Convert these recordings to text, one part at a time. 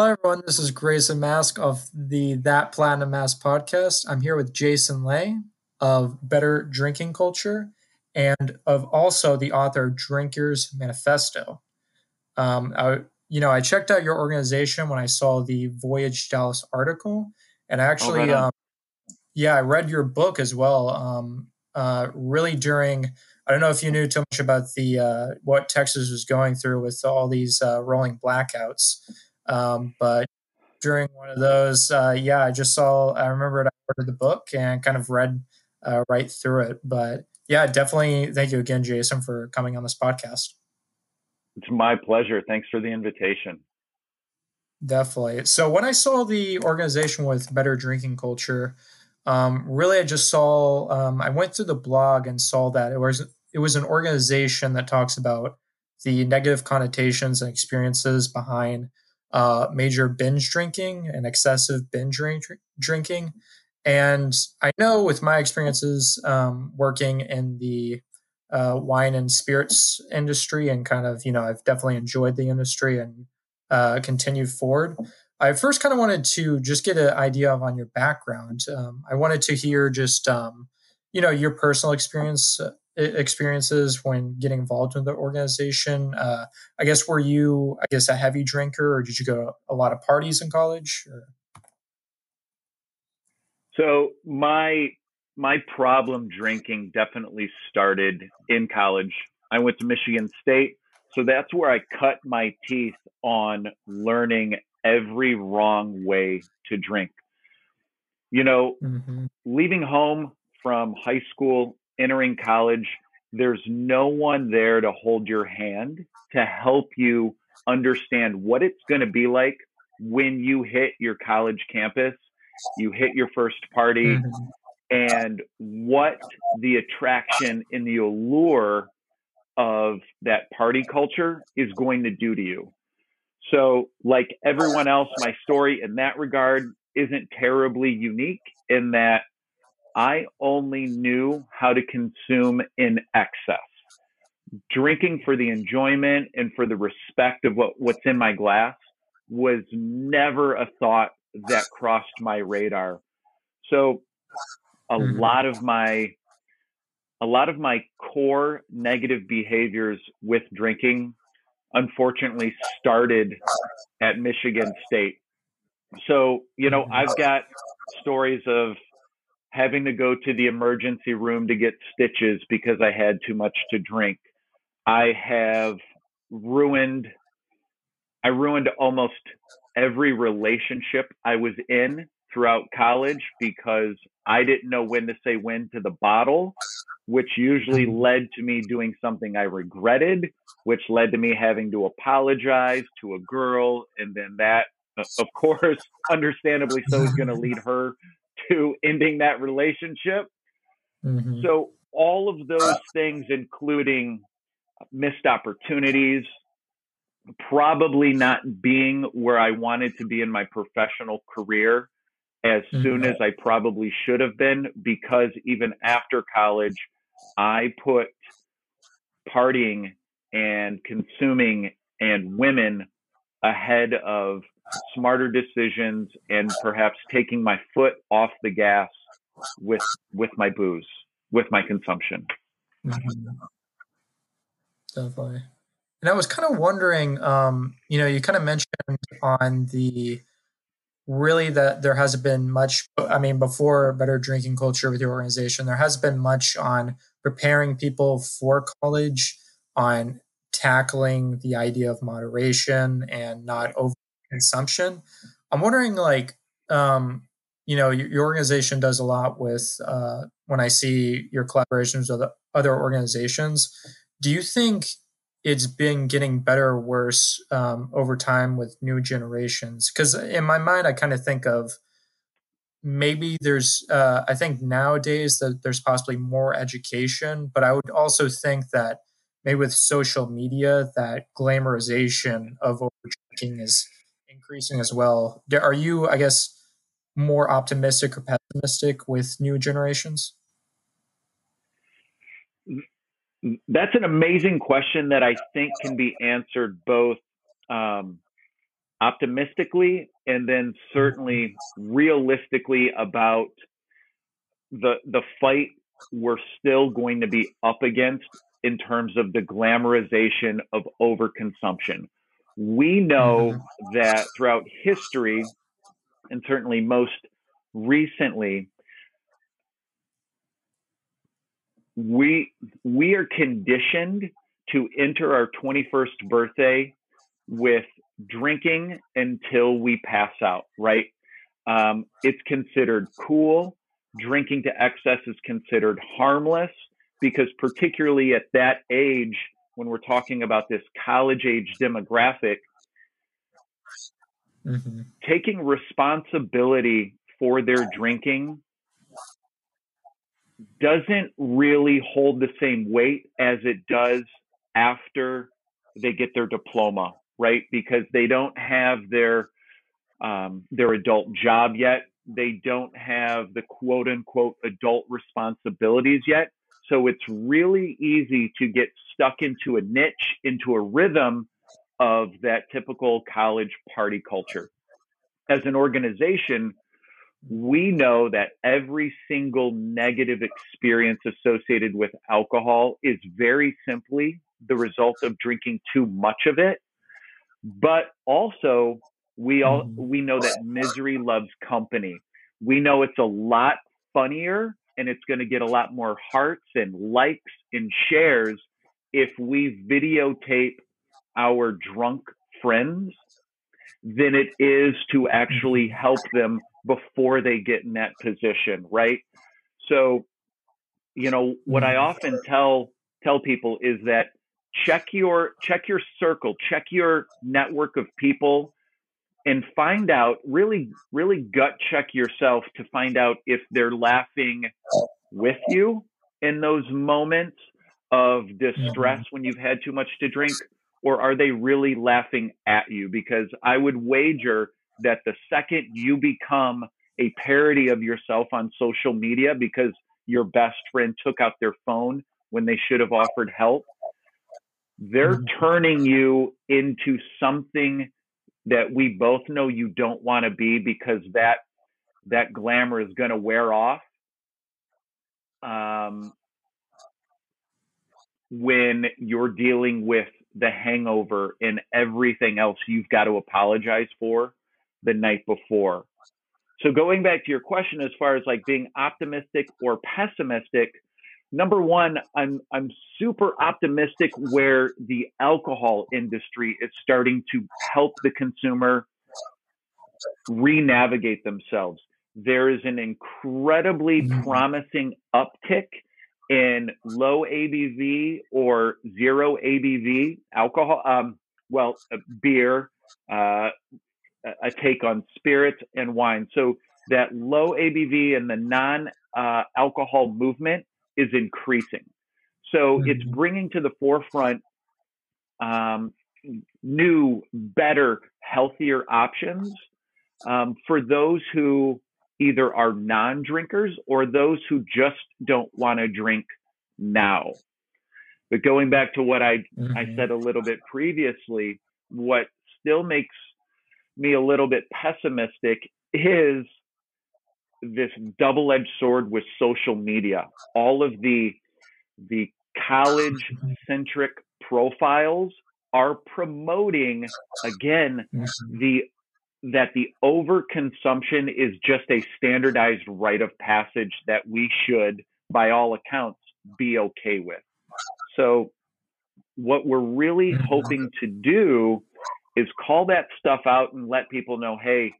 Hi, everyone. This is Grayson Mask of the That Platinum Mask podcast. I'm here with Jason Ley of Better Drinking Culture and of also the author of Drinkers Manifesto. Um, I, you know, I checked out your organization when I saw the Voyage Dallas article, and I actually, oh, right um, yeah, I read your book as well. Um, uh, really during, I don't know if you knew too much about the uh, what Texas was going through with all these uh, rolling blackouts. Um, but during one of those, uh, yeah, I just saw, I remembered I ordered the book and kind of read uh, right through it. But yeah, definitely thank you again, Jason, for coming on this podcast. It's my pleasure. Thanks for the invitation. Definitely. So when I saw the organization with Better Drinking Culture, um, really, I just saw. Um, I went through the blog and saw that it was it was an organization that talks about the negative connotations and experiences behind uh, major binge drinking and excessive binge drink, drinking. And I know with my experiences um, working in the uh, wine and spirits industry, and kind of, you know, I've definitely enjoyed the industry and uh, continued forward. I first kind of wanted to just get an idea of on your background. Um, I wanted to hear just, um, you know, your personal experience uh, experiences when getting involved in the organization? Uh, I guess were you, I guess, a heavy drinker, or did you go to a lot of parties in college? Or? So my my problem drinking definitely started in college. I went to Michigan State, so that's where I cut my teeth on learning every wrong way to drink. You know, mm-hmm. leaving home from high school entering college, there's no one there to hold your hand to help you understand what it's going to be like when you hit your college campus, you hit your first party, mm-hmm. and what the attraction and the allure of that party culture is going to do to you. So, like everyone else, my story in that regard isn't terribly unique in that I only knew how to consume in excess. Drinking for the enjoyment and for the respect of what, what's in my glass was never a thought that crossed my radar. So a mm-hmm. lot of my a lot of my core negative behaviors with drinking unfortunately started at Michigan State. So, you know, I've got stories of having to go to the emergency room to get stitches because I had too much to drink. I have ruined I ruined almost every relationship I was in throughout college because I didn't know when to say when to the bottle, which usually mm-hmm. led to me doing something I regretted, which led to me having to apologize to a girl. And then that, of course, understandably so, is going to lead her to ending that relationship. Mm-hmm. So, all of those things, including missed opportunities, probably not being where I wanted to be in my professional career as mm-hmm. soon as I probably should have been, because even after college, I put partying and consuming and women ahead of smarter decisions and perhaps taking my foot off the gas with with my booze, with my consumption. Mm-hmm. Definitely. And I was kind of wondering, um, you know, you kind of mentioned on the really that there hasn't been much. I mean, before Better Drinking Culture with your organization, there has been much on preparing people for college, on tackling the idea of moderation and not over consumption. I'm wondering, like, um, you know, your, your, organization does a lot with uh, when I see your collaborations with other organizations. Do you think it's been getting better or worse um, over time with new generations? Because in my mind, I kind of think of maybe there's, uh, I think nowadays that there's possibly more education, but I would also think that maybe with social media, that glamorization of overdrinking is increasing as well. Are you, I guess, more optimistic or pessimistic with new generations? That's an amazing question that I think can be answered both um, optimistically and then certainly realistically about the the fight we're still going to be up against in terms of the glamorization of overconsumption. We know mm-hmm. that throughout history, and certainly most recently, we we are conditioned to enter our 21st birthday with drinking until we pass out, right? Um, it's considered cool. Drinking to excess is considered harmless because, particularly at that age, when we're talking about this college age demographic, mm-hmm. taking responsibility for their drinking doesn't really hold the same weight as it does after they get their diploma, right? Because they don't have their um, their adult job yet. They don't have the quote unquote adult responsibilities yet. So it's really easy to get stuck into a niche, into a rhythm of that typical college party culture. As an organization, we know that every single negative experience associated with alcohol is very simply the result of drinking too much of it. But also, we all mm-hmm. we know that misery loves company. We know it's a lot funnier and it's going to get a lot more hearts and likes and shares if we videotape our drunk friends than it is to actually mm-hmm. help them before they get in that position, right? So, you know, what I mm-hmm. often tell tell people is that check your check your circle, check your network of people and find out really really gut check yourself to find out if they're laughing with you in those moments of distress mm-hmm. when you've had too much to drink or are they really laughing at you because i would wager that the second you become a parody of yourself on social media because your best friend took out their phone when they should have offered help they're mm-hmm. turning you into something that we both know you don't want to be because that that glamour is going to wear off um, when you're dealing with the hangover and everything else you've got to apologize for the night before. So going back to your question as far as like being optimistic or pessimistic, number one, I'm I'm super optimistic where the alcohol industry is starting to help the consumer re-navigate themselves. There is an incredibly mm-hmm. promising uptick in low ABV or zero ABV alcohol, um, well, beer, uh, a take on spirits and wine. So that low ABV and the non uh, alcohol movement is increasing. So mm-hmm. it's bringing to the forefront um, new, better, healthier options um, for those who either are non drinkers or those who just don't want to drink now. But going back to what I, mm-hmm. I said a little bit previously, what still makes me a little bit pessimistic is this double-edged sword with social media. All of the the college centric profiles are promoting again mm-hmm. the that the overconsumption is just a standardized rite of passage that we should by all accounts be okay with. So what we're really mm-hmm. hoping to do is call that stuff out and let people know, hey,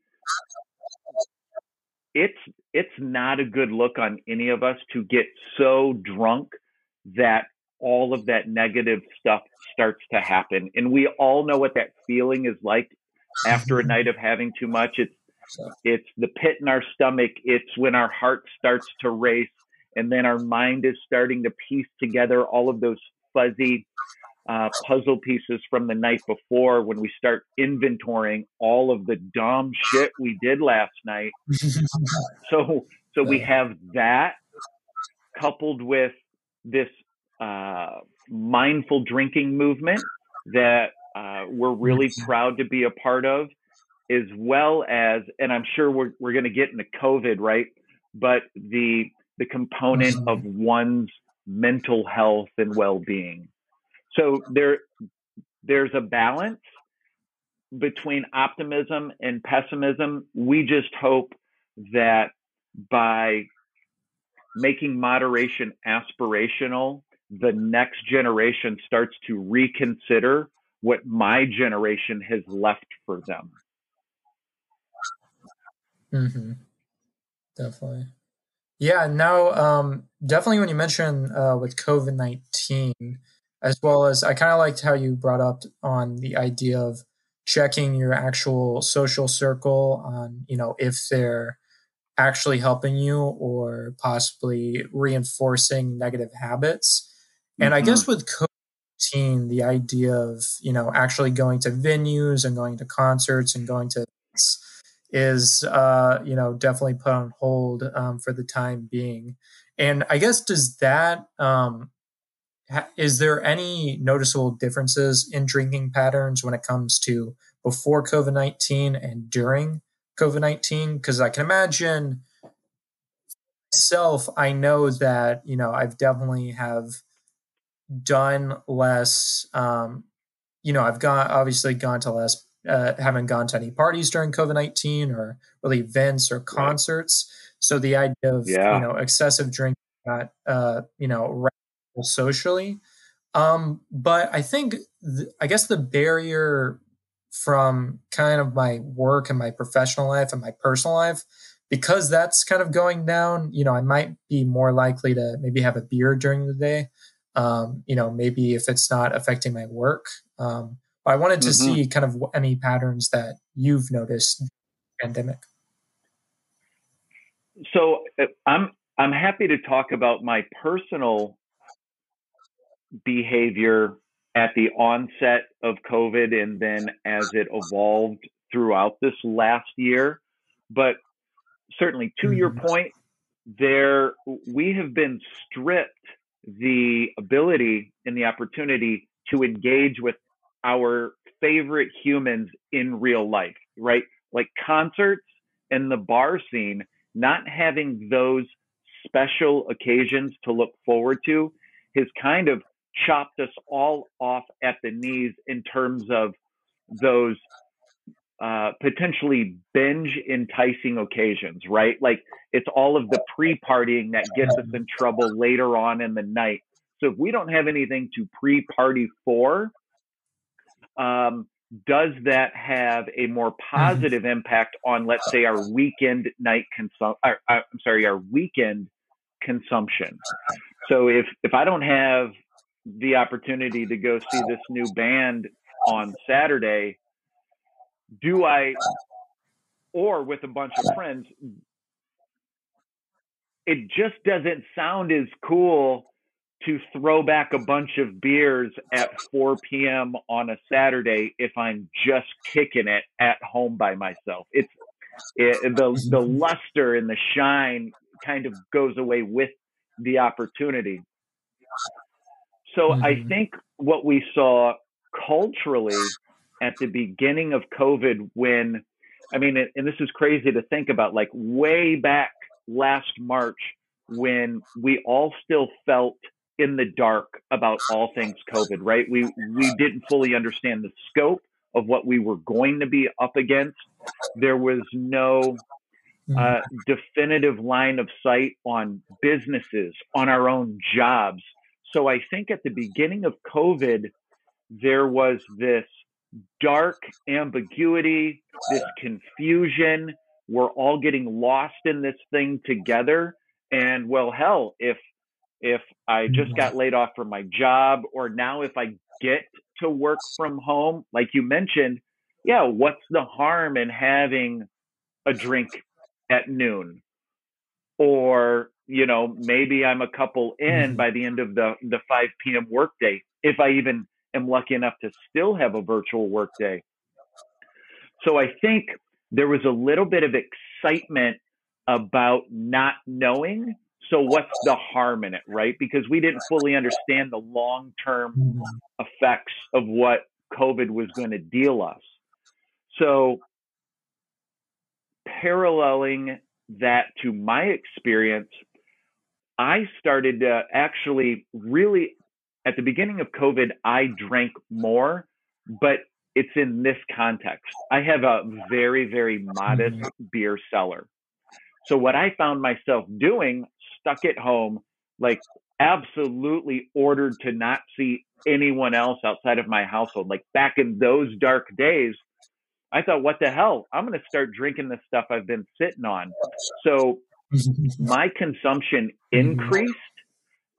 it's it's not a good look on any of us to get so drunk that all of that negative stuff starts to happen. And we all know what that feeling is like after a night of having too much. It's it's the pit in our stomach. It's when our heart starts to race and then our mind is starting to piece together all of those fuzzy uh, puzzle pieces from the night before when we start inventorying all of the dumb shit we did last night. so, so we have that coupled with this uh, mindful drinking movement that uh, we're really proud to be a part of. as well as, and I'm sure we're, we're going to get into COVID, right? But the, the component of one's mental health and well-being. So there, there's a balance between optimism and pessimism. We just hope that by making moderation aspirational, the next generation starts to reconsider what my generation has left for them. Mm-hmm. Definitely. Yeah, no, um, definitely when you mention uh, with COVID 19, as well as I kind of liked how you brought up on the idea of checking your actual social circle on, you know, if they're actually helping you or possibly reinforcing negative habits. And mm-hmm. I guess mm-hmm. with COVID 19, the idea of, you know, actually going to venues and going to concerts and going to is uh, you know definitely put on hold um, for the time being. And I guess does that um, is there any noticeable differences in drinking patterns when it comes to before COVID nineteen and during COVID nineteen? Because I can imagine myself, I know that you know I've definitely have done less. Um, you know, I've gone obviously gone to less uh, haven't gone to any parties during COVID nineteen or really events or concerts. So the idea of yeah. you know excessive drinking, not uh, you know socially. Um, but I think th- I guess the barrier from kind of my work and my professional life and my personal life because that's kind of going down you know i might be more likely to maybe have a beer during the day um, you know maybe if it's not affecting my work um, but I wanted to mm-hmm. see kind of any patterns that you've noticed pandemic. So uh, I'm I'm happy to talk about my personal behavior at the onset of COVID and then as it evolved throughout this last year. But certainly to mm-hmm. your point, there we have been stripped the ability and the opportunity to engage with our favorite humans in real life, right? Like concerts and the bar scene, not having those special occasions to look forward to has kind of chopped us all off at the knees in terms of those uh, potentially binge enticing occasions, right? Like it's all of the pre partying that gets us in trouble later on in the night. So if we don't have anything to pre party for, um, does that have a more mm-hmm. positive impact on, let's say, our weekend night consumption? Uh, I'm sorry, our weekend consumption. So if if I don't have the opportunity to go see this new band on Saturday, do I, or with a bunch of friends, it just doesn't sound as cool to throw back a bunch of beers at 4 p.m. on a Saturday if I'm just kicking it at home by myself. It's it, the mm-hmm. the luster and the shine kind of goes away with the opportunity. So mm-hmm. I think what we saw culturally at the beginning of COVID when I mean and this is crazy to think about like way back last March when we all still felt in the dark about all things COVID, right? We we didn't fully understand the scope of what we were going to be up against. There was no uh, mm-hmm. definitive line of sight on businesses, on our own jobs. So I think at the beginning of COVID, there was this dark ambiguity, this confusion. We're all getting lost in this thing together. And well, hell, if if I just mm-hmm. got laid off from my job, or now if I get to work from home, like you mentioned, yeah, what's the harm in having a drink at noon? Or, you know, maybe I'm a couple in mm-hmm. by the end of the, the 5 p.m. workday, if I even am lucky enough to still have a virtual workday. So I think there was a little bit of excitement about not knowing so what's the harm in it, right? Because we didn't fully understand the long term mm-hmm. effects of what COVID was going to deal us. So paralleling that to my experience, I started to actually really at the beginning of COVID, I drank more, but it's in this context. I have a very, very modest mm-hmm. beer cellar. So what I found myself doing, stuck at home, like absolutely ordered to not see anyone else outside of my household. Like back in those dark days, I thought, what the hell? I'm going to start drinking the stuff I've been sitting on. So my consumption mm-hmm. increased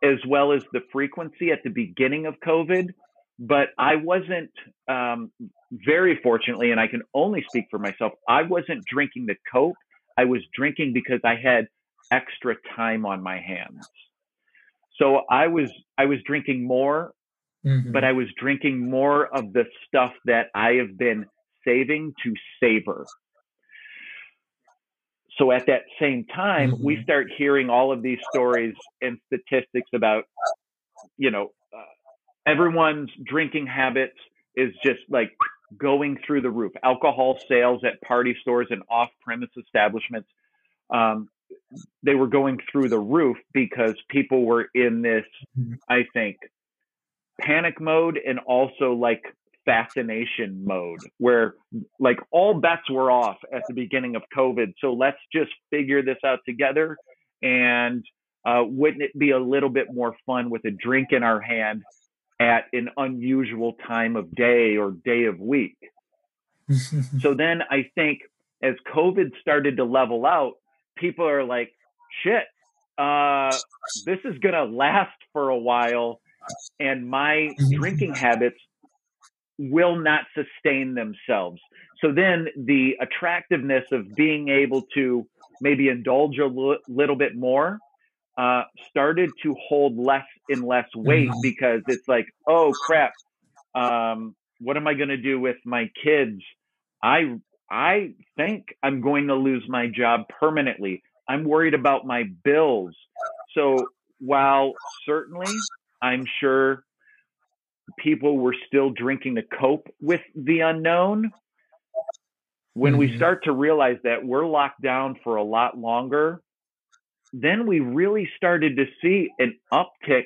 as well as the frequency at the beginning of COVID. But I wasn't um, very fortunately, and I can only speak for myself, I wasn't drinking the Coke. I was drinking because I had extra time on my hands. So I was I was drinking more, mm-hmm. but I was drinking more of the stuff that I have been saving to savor. So at that same time, mm-hmm. we start hearing all of these stories and statistics about, you know, uh, everyone's drinking habits is just like going through the roof. Alcohol sales at party stores and off-premise establishments, um, they were going through the roof because people were in this, mm-hmm. I think, panic mode and also like fascination mode where like all bets were off at the beginning of COVID. So let's just figure this out together. And uh, wouldn't it be a little bit more fun with a drink in our hand at an unusual time of day or day of week? so then I think as COVID started to level out, people are like, shit, uh, this is going to last for a while. And my drinking habits will not sustain themselves. So then the attractiveness of being able to maybe indulge a l- little bit more uh, started to hold less and less weight mm-hmm. because it's like, oh crap, um, what am I going to do with my kids? I I think I'm going to lose my job permanently. I'm worried about my bills. So while certainly I'm sure people were still drinking to cope with the unknown. When mm-hmm. we start to realize that we're locked down for a lot longer, then we really started to see an uptick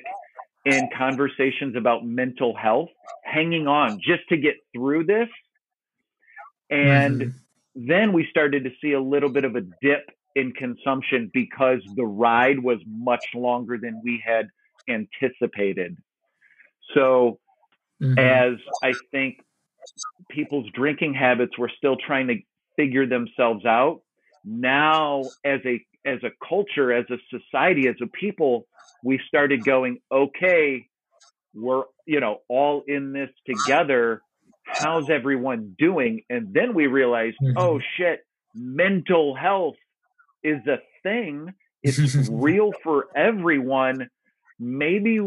in conversations about mental health, hanging on just to get through this. And mm-hmm. then we started to see a little bit of a dip in consumption because the ride was much longer than we had anticipated. So mm-hmm. as I think people's drinking habits were still trying to figure themselves out. Now, as a as a culture, as a society, as a people, we started going, okay, we're you know all in this together. How's everyone doing? And then we realized, mm-hmm. oh shit, mental health is a thing. It's real for everyone. Maybe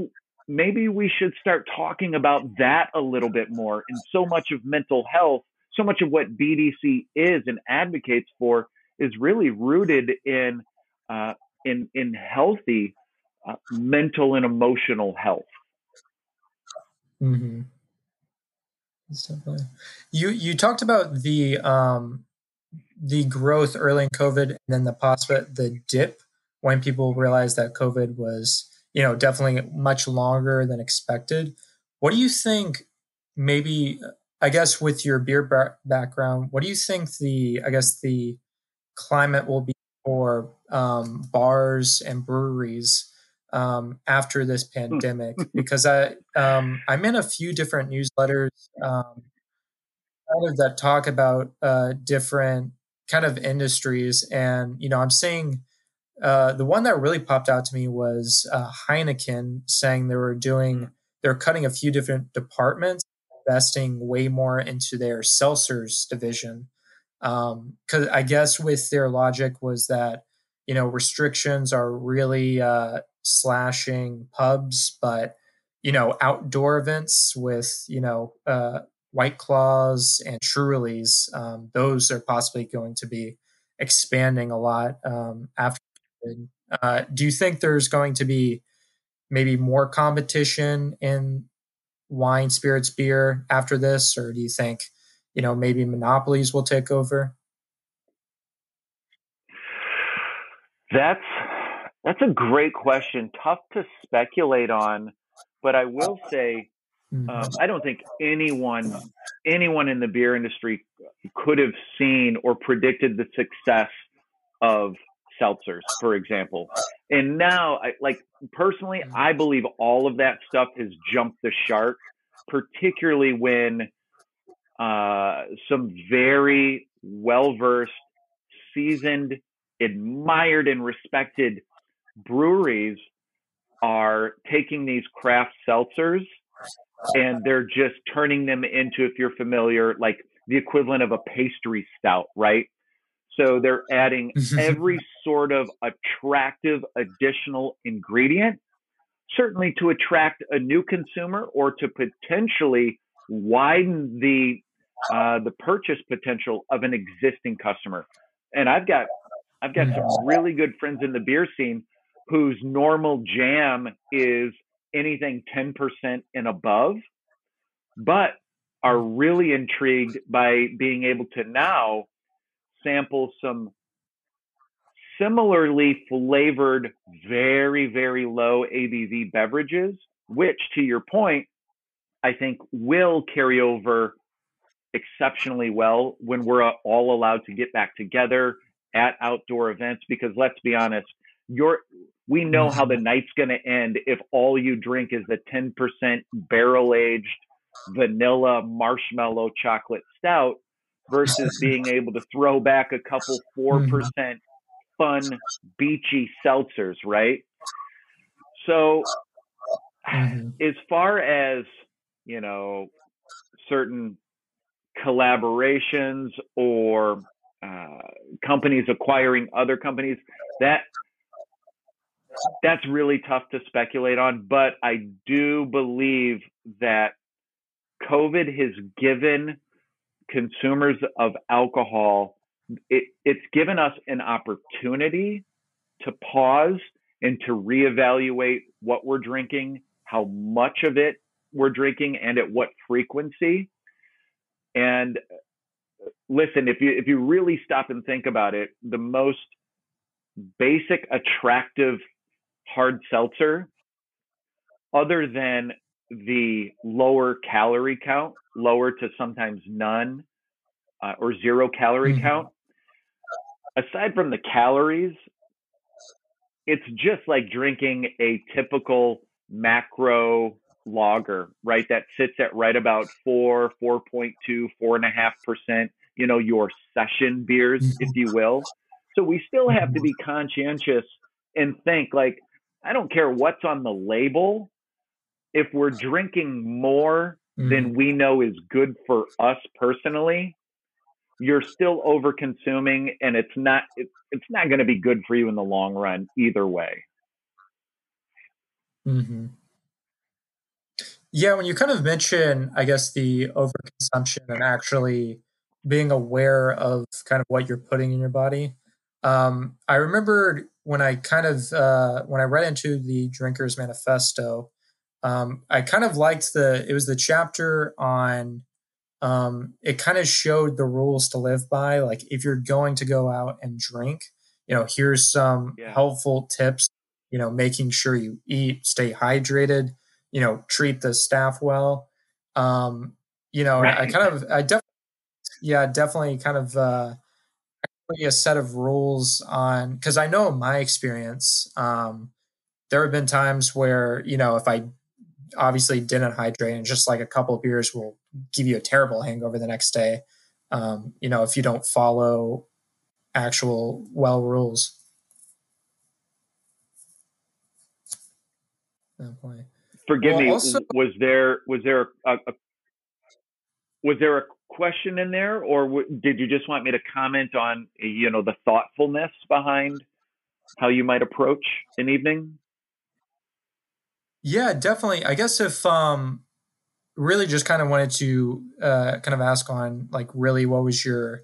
maybe we should start talking about that a little bit more. And so much of mental health, so much of what BDC is and advocates for is really rooted in uh, in in healthy uh, mental and emotional health. Mm-hmm. You you talked about the um, the growth early in COVID and then the possible the dip when people realized that COVID was you know, definitely much longer than expected. What do you think? Maybe, I guess, with your beer ba- background, what do you think the, I guess, the climate will be for um, bars and breweries um, after this hmm. pandemic? because I, um, I'm in a few different newsletters um, that talk about uh, different kind of industries, and you know, I'm seeing uh, the one that really popped out to me was uh, Heineken saying they were doing, they're cutting a few different departments, investing way more into their seltzers division. Because um, I guess with their logic was that, you know, restrictions are really uh, slashing pubs, but, you know, outdoor events with, you know, uh, White Claws and Trulies, um, those are possibly going to be expanding a lot um, after uh, do you think there's going to be maybe more competition in wine, spirits, beer after this, or do you think you know maybe monopolies will take over? That's that's a great question. Tough to speculate on, but I will say mm-hmm. um, I don't think anyone anyone in the beer industry could have seen or predicted the success of seltzers, for example. And now, I, like personally, mm-hmm. I believe all of that stuff has jumped the shark, particularly when uh, some very well versed, seasoned, admired, and respected breweries are taking these craft seltzers and they're just turning them into, if you're familiar, like the equivalent of a pastry stout, right? So they're adding every sort of attractive additional ingredient, certainly to attract a new consumer or to potentially widen the uh, the purchase potential of an existing customer. And I've got I've got some really good friends in the beer scene whose normal jam is anything 10% and above, but are really intrigued by being able to now sample some similarly flavored, very, very low ABV beverages, which to your point, I think will carry over exceptionally well when we're all allowed to get back together at outdoor events because let's be honest, you're we know how the mm-hmm. night's going to end if all you drink is the 10% barrel aged vanilla marshmallow chocolate stout versus being able to throw back a couple 4% mm-hmm. Fun beachy seltzers, right? So mm-hmm. as far as, you know, certain collaborations or uh, companies acquiring other companies, that that's really tough to speculate on, but I do believe that COVID has given consumers of alcohol, it, it's given us an opportunity to pause and to reevaluate what we're drinking, how much of it we're drinking, and at what frequency. And listen, if you if you really stop and think about it, the most basic attractive hard seltzer, other than the lower calorie count, lower to sometimes none uh, or zero calorie mm-hmm. count, aside from the calories, it's just like drinking a typical macro lager, right? That sits at right about four, 4.2, four and a half percent, you know, your session beers, mm-hmm. if you will. So we still have to mm-hmm. be conscientious and think like, I don't care what's on the label. If we're drinking more than mm-hmm. we know is good for us personally, you're still over consuming and it's not it, it's not going to be good for you in the long run either way. Mm-hmm. Yeah, when you kind of mention, I guess, the overconsumption and actually being aware of kind of what you're putting in your body, um, I remember when I kind of uh, when I read into the Drinkers Manifesto, um, I kind of liked the it was the chapter on um, it kind of showed the rules to live by. Like if you're going to go out and drink, you know, here's some yeah. helpful tips. You know, making sure you eat, stay hydrated. You know, treat the staff well. Um, you know, right. I kind of I definitely yeah definitely kind of uh, a set of rules on because I know in my experience, um, there have been times where you know if I obviously didn't hydrate and just like a couple of beers will give you a terrible hangover the next day. Um, you know, if you don't follow actual well rules. Forgive well, me. Also, was there was there a, a was there a question in there, or w- did you just want me to comment on you know the thoughtfulness behind how you might approach an evening? Yeah, definitely. I guess if um really just kind of wanted to uh kind of ask on like really what was your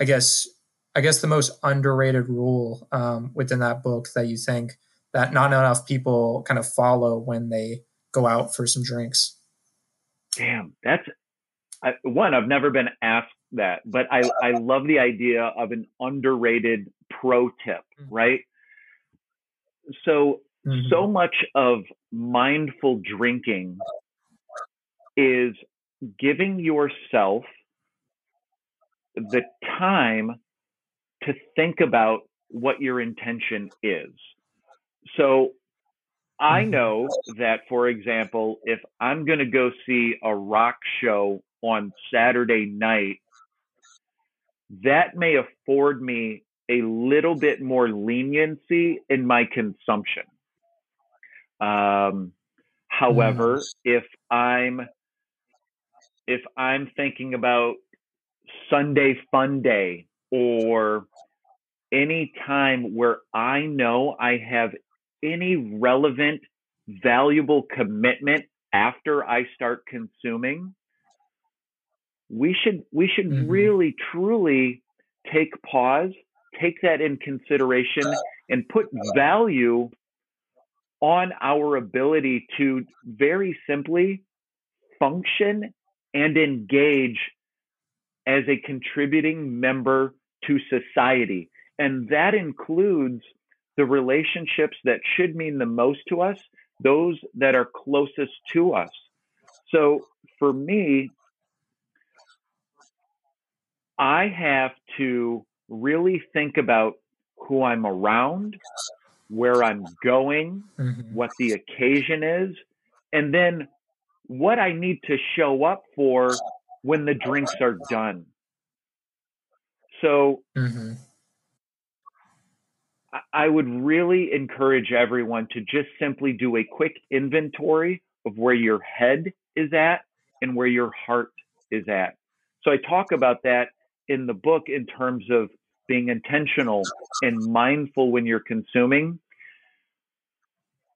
I guess I guess the most underrated rule um within that book that you think that not enough people kind of follow when they go out for some drinks. Damn, that's I, one, I've never been asked that, but I, I love the idea of an underrated pro tip, mm-hmm. right? so mm-hmm. so much of mindful drinking is giving yourself the time to think about what your intention is. So I mm-hmm. know that, for example, if I'm going to go see a rock show on Saturday night, that may afford me a little bit more leniency in my consumption. Um, however, if I'm if I'm thinking about Sunday fun day or any time where I know I have any relevant, valuable commitment after I start consuming, we should we should mm-hmm. really truly take pause, take that in consideration, and put value on our ability to very simply function and engage as a contributing member to society. And that includes the relationships that should mean the most to us, those that are closest to us. So for me, I have to really think about who I'm around, where I'm going, mm-hmm. what the occasion is, and then what I need to show up for when the drinks are done. So mm-hmm. I would really encourage everyone to just simply do a quick inventory of where your head is at and where your heart is at. So I talk about that in the book in terms of being intentional and mindful when you're consuming.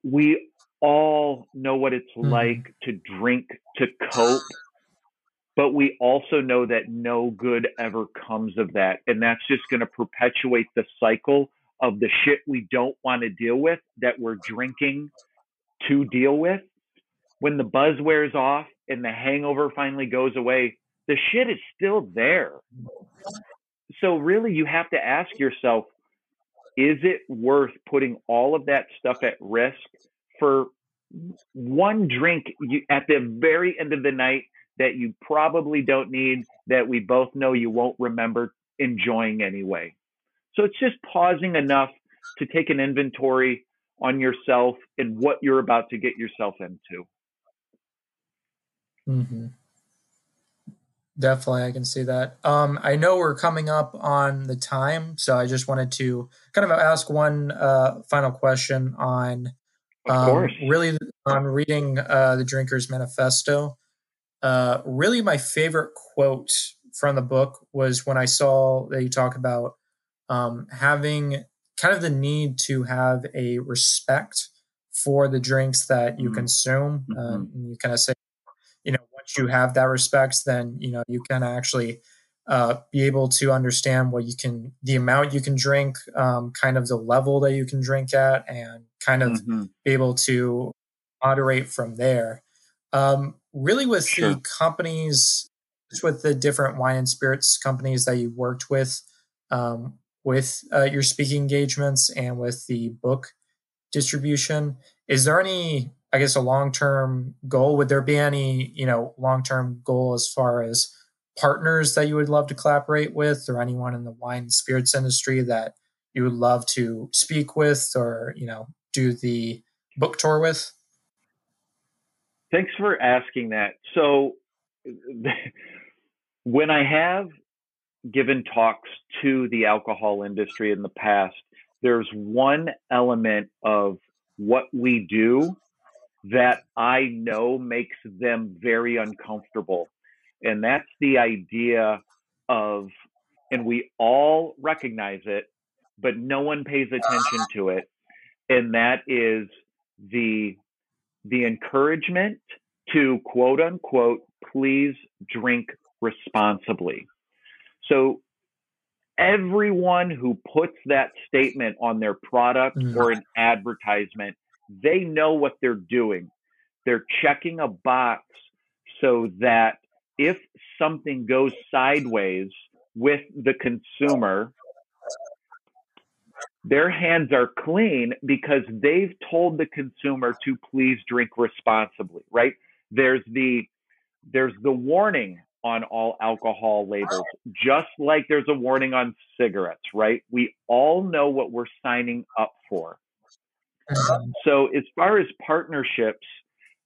We all know what it's mm-hmm. like to drink to cope, but we also know that no good ever comes of that. And that's just going to perpetuate the cycle of the shit we don't want to deal with that we're drinking to deal with. When the buzz wears off and the hangover finally goes away, the shit is still there. So, really, you have to ask yourself is it worth putting all of that stuff at risk for one drink you, at the very end of the night that you probably don't need, that we both know you won't remember enjoying anyway? So it's just pausing enough to take an inventory on yourself and what you're about to get yourself into. Mm-hmm. Definitely, I can see that. Um, I know we're coming up on the time, so I just wanted to kind of ask one uh, final question on um, really on reading uh, the Drinker's Manifesto. Uh, really, my favorite quote from the book was when I saw that you talk about um, having kind of the need to have a respect for the drinks that you mm-hmm. consume. Mm-hmm. Um, you kind of say, you know, you have that respect, then you know you can actually uh, be able to understand what you can, the amount you can drink, um, kind of the level that you can drink at, and kind of mm-hmm. be able to moderate from there. Um, really, with sure. the companies, with the different wine and spirits companies that you worked with, um, with uh, your speaking engagements and with the book distribution. Is there any, I guess, a long term goal? Would there be any, you know, long term goal as far as partners that you would love to collaborate with, or anyone in the wine and spirits industry that you would love to speak with, or you know, do the book tour with? Thanks for asking that. So, when I have given talks to the alcohol industry in the past, there's one element of what we do that I know makes them very uncomfortable. And that's the idea of, and we all recognize it, but no one pays attention to it. And that is the, the encouragement to quote unquote, please drink responsibly. So everyone who puts that statement on their product mm. or an advertisement, they know what they're doing. They're checking a box so that if something goes sideways with the consumer, their hands are clean because they've told the consumer to please drink responsibly, right? There's the there's the warning on all alcohol labels, just like there's a warning on cigarettes, right? We all know what we're signing up for. Mm-hmm. So, as far as partnerships,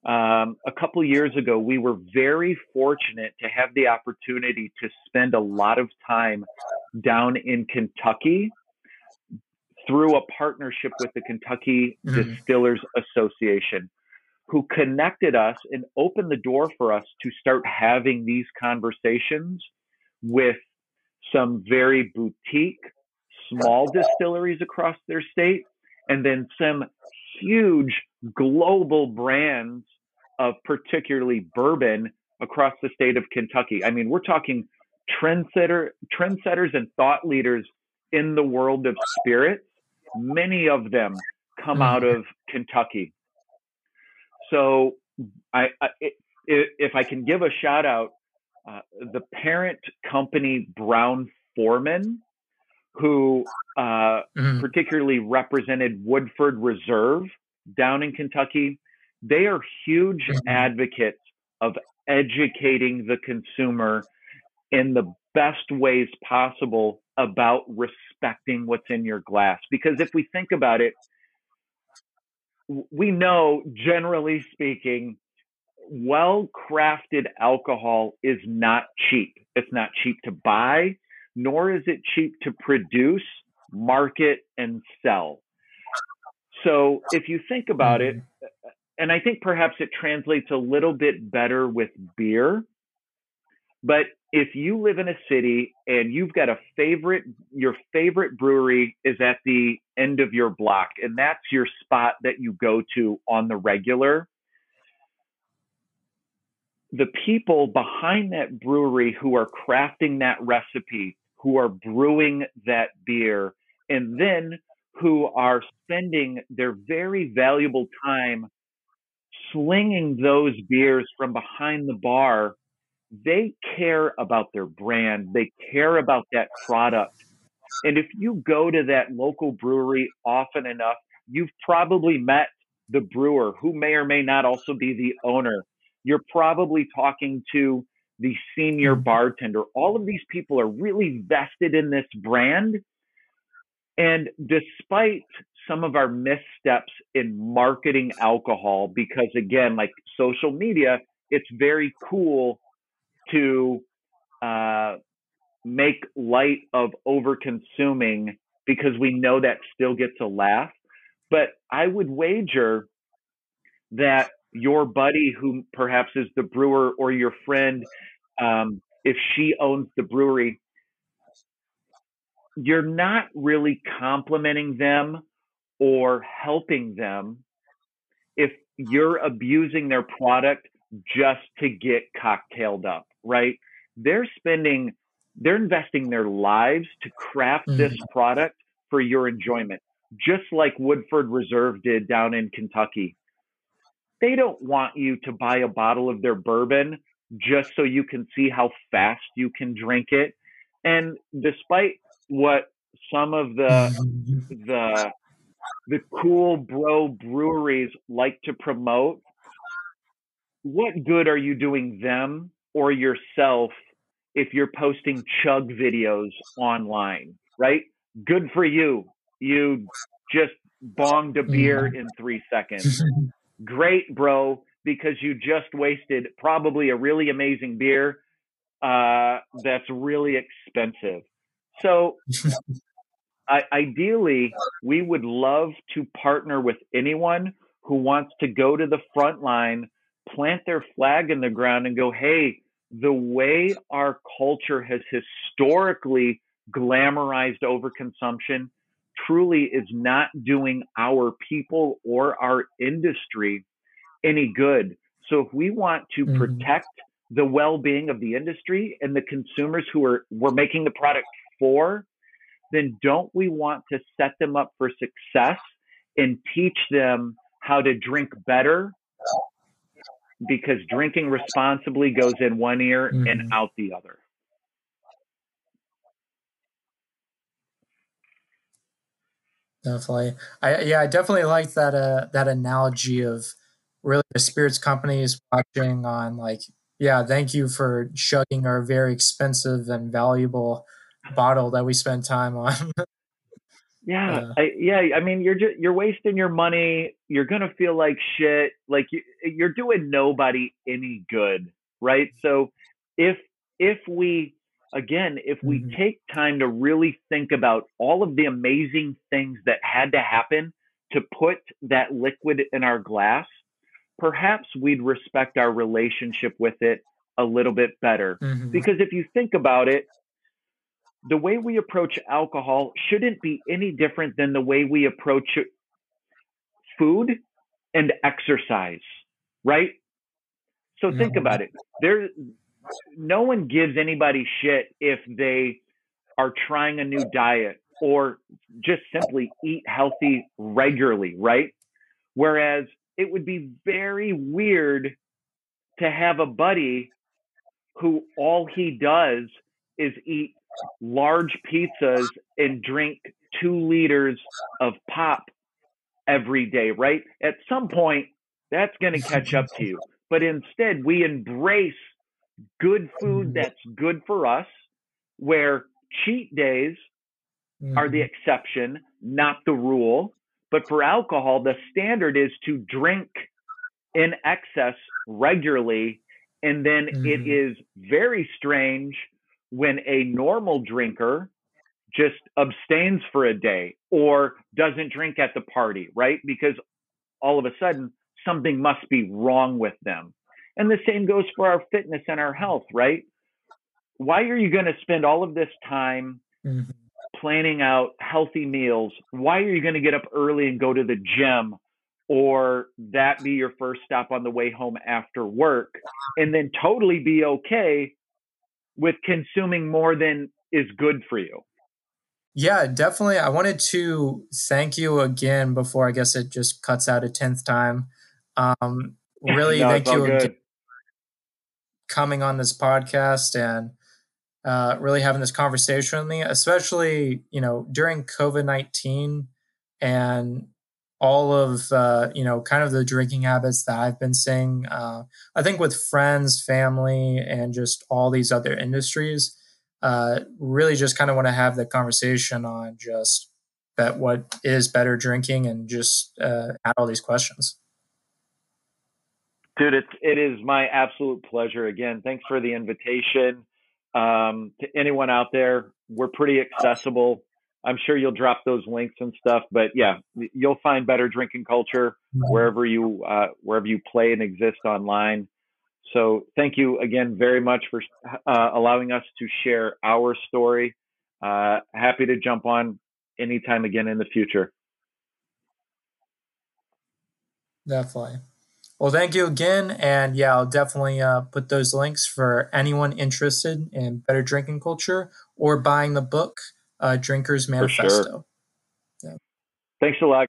um, a couple years ago, we were very fortunate to have the opportunity to spend a lot of time down in Kentucky through a partnership with the Kentucky mm-hmm. Distillers Association, who connected us and opened the door for us to start having these conversations with some very boutique, small distilleries across their state, and then some huge global brands of particularly bourbon across the state of Kentucky. I mean, we're talking trendsetter trendsetters and thought leaders in the world of spirits Many of them come mm-hmm. out of Kentucky. So, I, I if I can give a shout out, uh, the parent company Brown Forman, who uh, mm-hmm. particularly represented Woodford Reserve down in Kentucky, they are huge mm-hmm. advocates of educating the consumer in the best ways possible about respecting what's in your glass. Because if we think about it, we know, generally speaking, well crafted alcohol is not cheap. It's not cheap to buy, nor is it cheap to produce, market, and sell. So if you think about it, mm-hmm. and I think perhaps it translates a little bit better with beer, but if you live in a city and you've got a favorite, your favorite brewery is at the end of your block, and that's your spot that you go to on the regular. The people behind that brewery who are crafting that recipe, who are brewing that beer, and then who are spending their very valuable time slinging those beers from behind the bar they care about their brand, they care about that product. And if you go to that local brewery often enough, you've probably met the brewer who may or may not also be the owner. You're probably talking to the senior mm-hmm. bartender. All of these people are really vested in this brand. And despite some of our missteps in marketing alcohol, because again, like social media, it's very cool to uh, make light of over consuming because we know that still gets a laugh. But I would wager that your buddy, who perhaps is the brewer, or your friend, um, if she owns the brewery, you're not really complimenting them or helping them if you're abusing their product just to get cocktailed up right? They're spending, they're investing their lives to craft mm-hmm. this product for your enjoyment, just like Woodford Reserve did down in Kentucky. They don't want you to buy a bottle of their bourbon just so you can see how fast you can drink it. And despite what some of the mm-hmm. the the cool bro breweries like to promote, what good are you doing them or yourself if you're posting chug videos online, right? Good for you. You just bonged a beer mm-hmm. in three seconds. Great, bro, because you just wasted probably a really amazing beer uh, that's really expensive. So, I, ideally, we would love to partner with anyone who wants to go to the front line, plant their flag in the ground, and go, hey, the way our culture has historically glamorized overconsumption truly is not doing our people or our industry any good. So if we want to mm-hmm. protect the well-being of the industry and the consumers who are we're making the product for, then don't we want to set them up for success and teach them how to drink better because drinking responsibly goes in one ear mm-hmm. and out the other. Definitely. I yeah, I definitely like that uh that analogy of really the spirits companies watching on like, yeah, thank you for shugging our very expensive and valuable bottle that we spent time on. yeah, uh, I, yeah. I mean, you're just you're wasting your money. You're gonna feel like shit. Like you, you're doing nobody any good, right? So if if we again, if we mm-hmm. take time to really think about all of the amazing things that had to happen to put that liquid in our glass, perhaps we'd respect our relationship with it a little bit better. Mm-hmm. Because if you think about it, the way we approach alcohol shouldn't be any different than the way we approach food and exercise, right? So think about it. There no one gives anybody shit if they are trying a new diet or just simply eat healthy regularly, right? Whereas it would be very weird to have a buddy who all he does is eat large pizzas and drink two liters of pop every day, right? At some point, that's going to catch up to you. But instead, we embrace good food mm-hmm. that's good for us, where cheat days mm-hmm. are the mm-hmm. exception, not the rule. But for alcohol, the standard is to drink in excess regularly. And then mm-hmm. it is very strange when a normal drinker just abstains for a day or doesn't drink at the party, right? Because all of a sudden something must be wrong with them. And the same goes for our fitness and our health, right? Why are you going to spend all of this time mm-hmm. planning out healthy meals? Why are you going to get up early and go to the gym or that be your first stop on the way home after work and then totally be okay with consuming more than is good for you? Yeah, definitely. I wanted to thank you again before I guess it just cuts out a 10th time. Um, really no, thank you again coming on this podcast and uh, really having this conversation with me, especially you know during COVID nineteen and all of uh, you know kind of the drinking habits that I've been seeing. Uh, I think with friends, family, and just all these other industries, uh, really just kind of want to have the conversation on just that what is better drinking and just uh, add all these questions. Dude, it's it is my absolute pleasure. Again, thanks for the invitation. Um, to anyone out there, we're pretty accessible. I'm sure you'll drop those links and stuff, but yeah, you'll find better drinking culture wherever you uh, wherever you play and exist online. So thank you again very much for uh, allowing us to share our story. Uh, happy to jump on anytime again in the future. Definitely. Well, thank you again. And yeah, I'll definitely uh, put those links for anyone interested in better drinking culture or buying the book, uh, Drinker's Manifesto. Sure. Yeah. Thanks a lot.